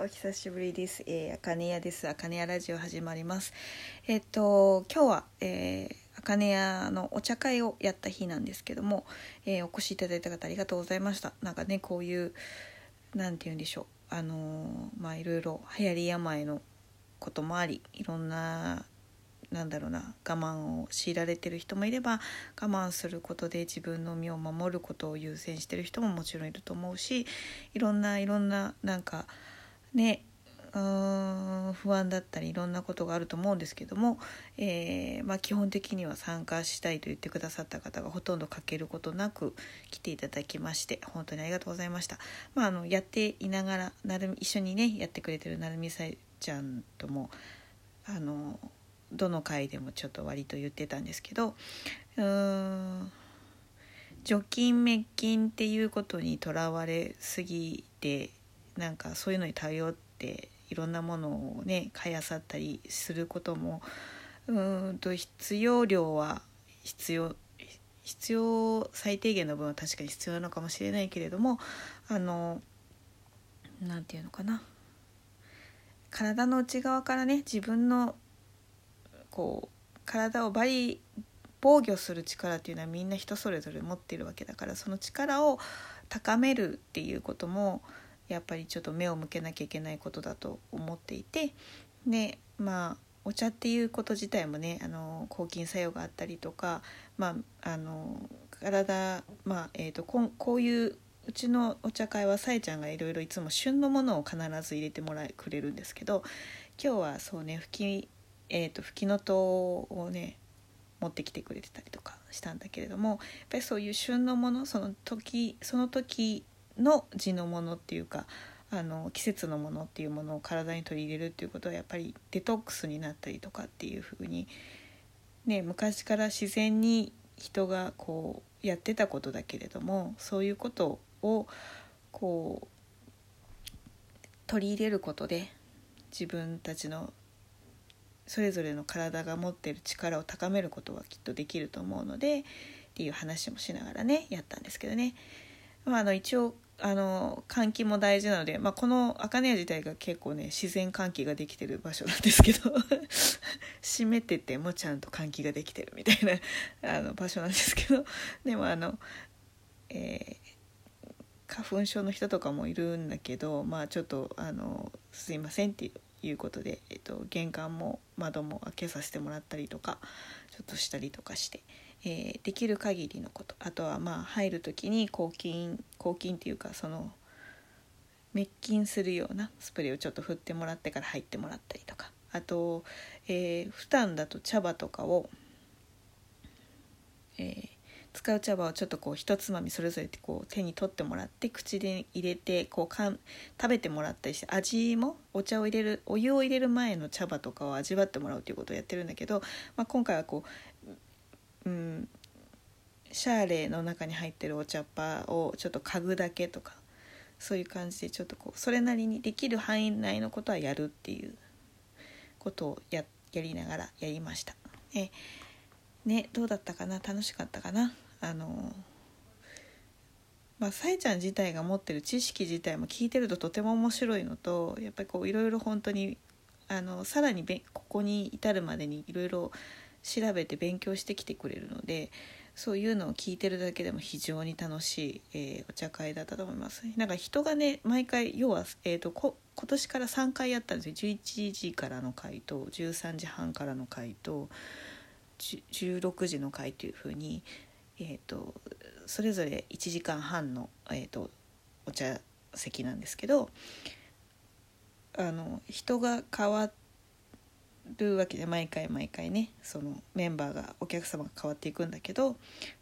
お久しぶりです。えー、あかねやです。あかねやラジオ始まります。えっ、と今日は、えー、あかねやのお茶会をやった日なんですけども、えーお越しいただいた方ありがとうございました。なんかねこういうなんて言うんでしょう。あのーまあいろいろ流行り病のこともあり、いろんななんだろうな我慢を強いられてる人もいれば我慢することで自分の身を守ることを優先してる人ももちろんいると思うしいろんないろんななんかねうん不安だったりいろんなことがあると思うんですけども、えーまあ、基本的には参加したいと言ってくださった方がほとんど欠けることなく来ていただきまして本当にありがとうございました。まあ、あのやっていながらなる一緒にねやってくれてるなるみさえちゃんともあのどの回でもちょっと割と言ってたんですけどうーん除菌滅菌っていうことにとらわれすぎてなんかそういうのに頼っていろんなものをね買いあさったりすることもうんと必要量は必要必要最低限の分は確かに必要なのかもしれないけれどもあのなんていうのかな。体の内側からね自分のこう体をバリ防御する力っていうのはみんな人それぞれ持ってるわけだからその力を高めるっていうこともやっぱりちょっと目を向けなきゃいけないことだと思っていてでまあお茶っていうこと自体もねあの抗菌作用があったりとか、まあ、あの体、まあえー、とここういううちのお茶会はさえちゃんがいろいろいつも旬のものを必ず入れてもらえくれるんですけど今日はそうね吹き,、えー、と吹きのとうをね持ってきてくれてたりとかしたんだけれどもやっぱりそういう旬のものその時その時の地のものっていうかあの季節のものっていうものを体に取り入れるっていうことはやっぱりデトックスになったりとかっていうふうに、ね、昔から自然に人がこうやってたことだけれどもそういうことをこう取り入れることで自分たちのそれぞれの体が持ってる力を高めることはきっとできると思うのでっていう話もしながらねやったんですけどね。まあ、あの一応あの換気も大事なので、まあ、この茜屋自体が結構ね自然換気ができてる場所なんですけど 閉めててもちゃんと換気ができてるみたいなあの場所なんですけどでもあの、えー花粉症の人とかもいるんだけどまあちょっとあのすいませんっていうことで、えっと、玄関も窓も開けさせてもらったりとかちょっとしたりとかして。えーできる限りのことあとはまあ入る時に抗菌抗菌っていうかその滅菌するようなスプレーをちょっと振ってもらってから入ってもらったりとか。あと、えー普段だと茶葉とかを、えー使う茶葉をちょっとこう一つまみそれぞれこう手に取ってもらって口で入れてこうかん食べてもらったりして味もお茶を入れるお湯を入れる前の茶葉とかを味わってもらうということをやってるんだけど、まあ、今回はこううん、シャーレの中に入ってるお茶っ葉をちょっと嗅ぐだけとかそういう感じでちょっとこうそれなりにできる範囲内のことはやるっていうことをややりながらやりました。えねどうだったかな？楽しかったかな？あのまあさえちゃん自体が持ってる知識自体も聞いてるととても面白いのとやっぱりこういろいろ本当にあのさらにべここに至るまでにいろいろ調べて勉強してきてくれるのでそういうのを聞いてるだけでも非常に楽しい、えーお茶会だったと思います。なんか人がね毎回要は、えー、とこ今年から3回やったんですよ11時からの回と13時半からの回と16時の回というふうに、えー、とそれぞれ1時間半の、えー、とお茶席なんですけどあの人が変わるわけで毎回毎回ねそのメンバーがお客様が変わっていくんだけど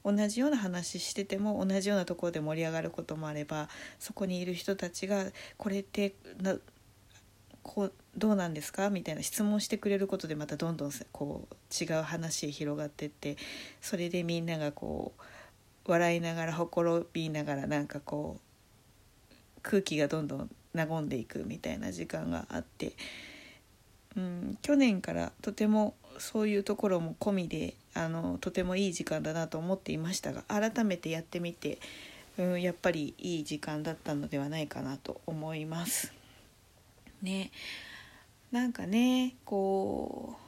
同じような話してても同じようなところで盛り上がることもあればそこにいる人たちが「これってなこうどうなんですか?」みたいな質問してくれることでまたどんどんこう違う話へ広がってってそれでみんながこう笑いながらほころびながらなんかこう空気がどんどん和んでいくみたいな時間があって。うん、去年からとてもそういうところも込みであのとてもいい時間だなと思っていましたが改めてやってみて、うん、やっぱりいい時間だったのではないかなと思います。ねなんかねこう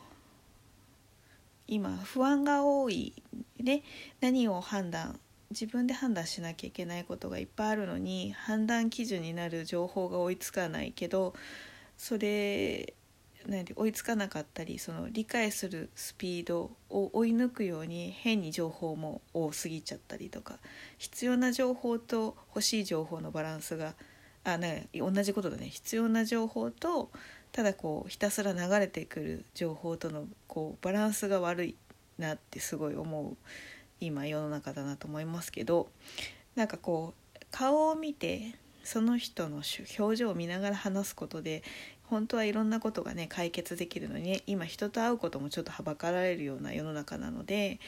今不安が多いで何を判断自分で判断しなきゃいけないことがいっぱいあるのに判断基準になる情報が追いつかないけどそれ追いつかなかったりその理解するスピードを追い抜くように変に情報も多すぎちゃったりとか必要な情報と欲しい情報のバランスがあね同じことだね。必要な情報とただこうひたすら流れてくる情報とのこうバランスが悪いなってすごい思う今世の中だなと思いますけどなんかこう顔を見てその人の表情を見ながら話すことで本当はいろんなことがね解決できるのに、ね、今人と会うこともちょっとはばかられるような世の中なので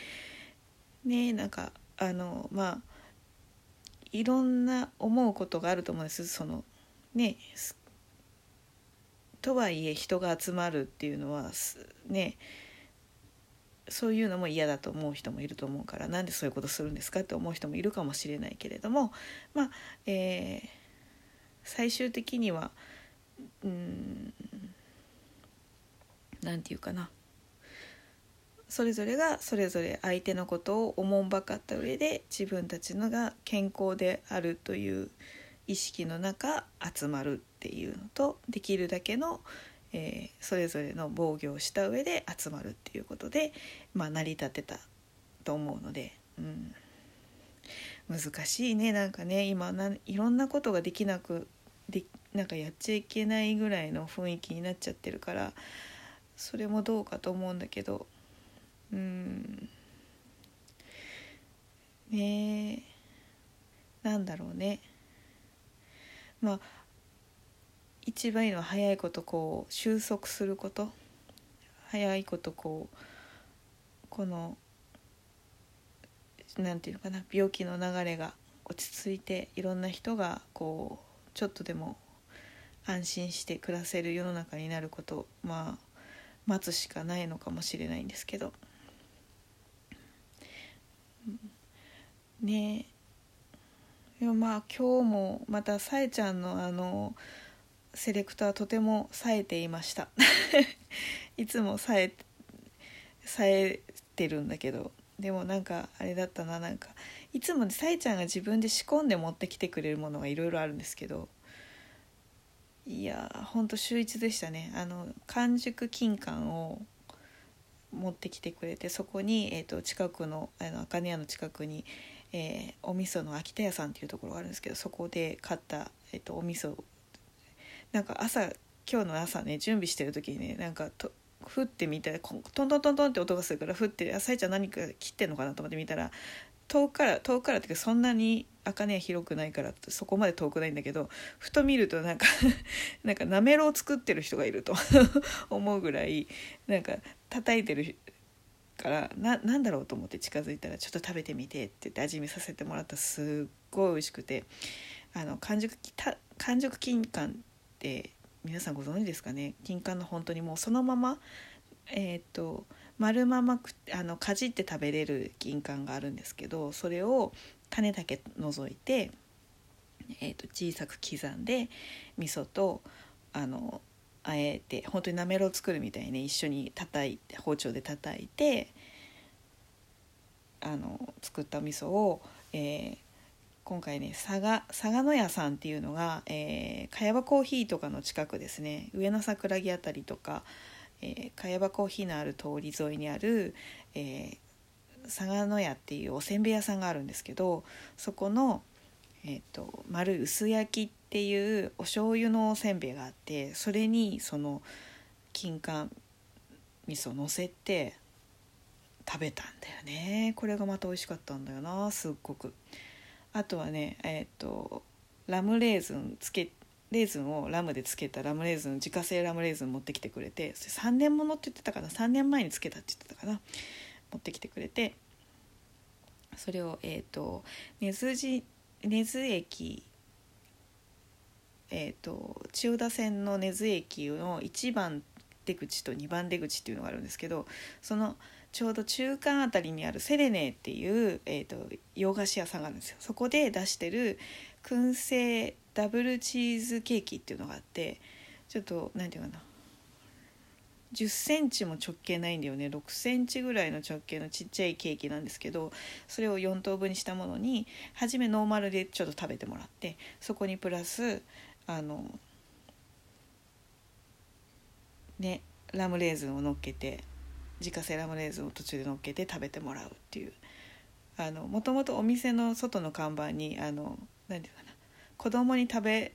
ねなんかあのまあいろんな思うことがあると思うんです。そのねとはいえ人が集まるっていうのはねそういうのも嫌だと思う人もいると思うからなんでそういうことするんですかって思う人もいるかもしれないけれどもまあ、えー、最終的にはうん。何て言うかな。それぞれがそれぞれ相手のことをおもんばかった上で自分たちのが健康であるという意識の中集まるっていうのとできるだけの、えー、それぞれの防御をした上で集まるっていうことで、まあ、成り立てたと思うので、うん、難しいね。なんかね今ないろんなことができなくでなんかやっちゃいけないぐらいの雰囲気になっちゃってるからそれもどうかと思うんだけどうん。ねえ。なんだろうね。まあ一番いいのは早いことこう収束すること。早いことこうこのなんていうのかな病気の流れが落ち着いていろんな人がこうちょっとでも安心して暮らせる世の中になることまあ待つしかないのかもしれないんですけど。ねえ。でもまあ今日もまたさえちゃんのあのセレクターとても冴えていました。いつも冴え冴えてるんだけど。でもなんかあれだったななんかいつもさえちゃんが自分で仕込んで持ってきてくれるものがいろいろあるんですけど。いやほんと秀逸でしたねあの完熟金柑を持ってきてくれてそこに、えーと、近くのあの茜屋の近くに、えー、お味噌の秋田屋さんっていうところがあるんですけどそこで買った、えーと、お味噌なんか朝今日の朝ね準備してる時にねなんかとふってみたらトントントントンって音がするからふって「あさいちゃん何か切ってんのかな?」と思って見たら遠くから遠くからっていうかそんなに茜は広くないからそこまで遠くないんだけどふと見るとなんか なんかなめろう作ってる人がいると 思うぐらいなんか叩いてるからななんだろうと思って近づいたら「ちょっと食べてみて」って言って味見させてもらったすっごい美味しくてあの完熟た完熟金柑って皆さんご存知ですかね？金柑の本当にもうそのままえっ、と丸ままくあのかじって食べれる金柑があるんですけどそれを種だけ除いて、えーと、小さく刻んで味噌とあのあえて本当になめろう作るみたいに、ね、一緒に叩いて包丁で叩いてあの作った味噌を、えー、今回ね佐賀佐賀野屋さんっていうのが、えー、茅場コーヒーとかの近くですね。上野桜木辺りとかえー、茅場コーヒーのある通り沿いにある、えー、佐賀野屋っていうおせんべい屋さんがあるんですけどそこの、えーと、丸薄焼きっていうお醤油のおせんべいがあってそれにその金柑味噌のせて食べたんだよね。これがまた美味しかったんだよなすっごく。あとはねえっ、ー、とラムレーズンつけレーズンをラムでつけたラムレーズン自家製ラムレーズン持ってきてくれてそれ3年ものって言ってたかな3年前につけたって言ってたかな持ってきてくれてそれをえっ、ー、と根津根津駅えーと、千代田線の根津駅の1番出口と2番出口っていうのがあるんですけどそのちょうど中間あたりにあるセレネっていう、えーと洋菓子屋さんがあるんですよ。そこで出してる燻製ダブルチーズケーキっていうのがあってちょっと何て言うかな。10センチも直径ないんだよね。6センチぐらいの直径のちっちゃいケーキなんですけどそれを4等分にしたものに初めノーマルでちょっと食べてもらってそこにプラスあのねラムレーズンを乗っけて自家製ラムレーズンを途中で乗っけて食べてもらうっていう。あのもともとお店の外の看板にあの何て言うかな。子供に食べ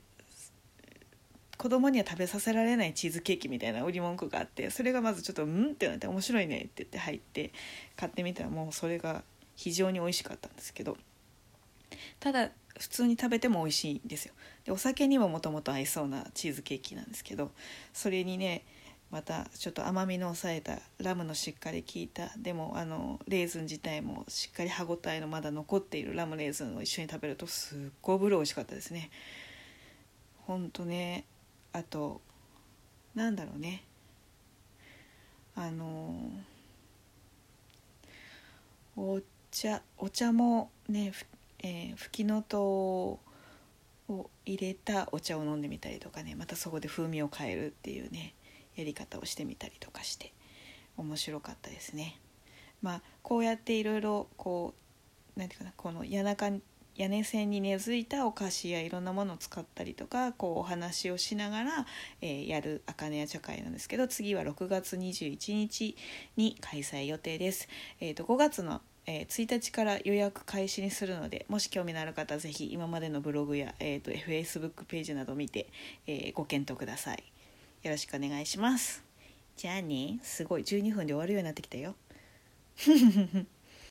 子供には食べさせられないチーズケーキみたいな売り文句があってそれがまずちょっと「ん?」ってなって「面白いね」って言って入って買ってみたらもうそれが非常に美味しかったんですけどただ普通に食べても美味しいんですよでお酒にももともと合いそうなチーズケーキなんですけどそれにねまたちょっと甘みの抑えたラムのしっかり効いた。でもあのレーズン自体もしっかり歯ごたえのまだ残っているラムレーズンを一緒に食べるとすっごいぶる美味しかったですね。ほんとねあとなんだろうね。あのお茶お茶もねふえー、ふきのとうを入れたお茶を飲んでみたりとかねまたそこで風味を変えるっていうね。やり方をしてみたりとかして面白かったですね。まあこうやっていろいろこう何て言うかなこの谷中屋根線に根付いたお菓子やいろんなものを使ったりとかこうお話をしながら、えー、やるあかねや茶会なんですけど次は6月21日に開催予定です。えーと、5月のえー、1日から予約開始にするのでもし興味のある方是非今までのブログや、えーと、と Facebook ページなど見て、えー、ご検討くださいよろしくお願いします。じゃあねすごい12分で終わるようになってきたよ。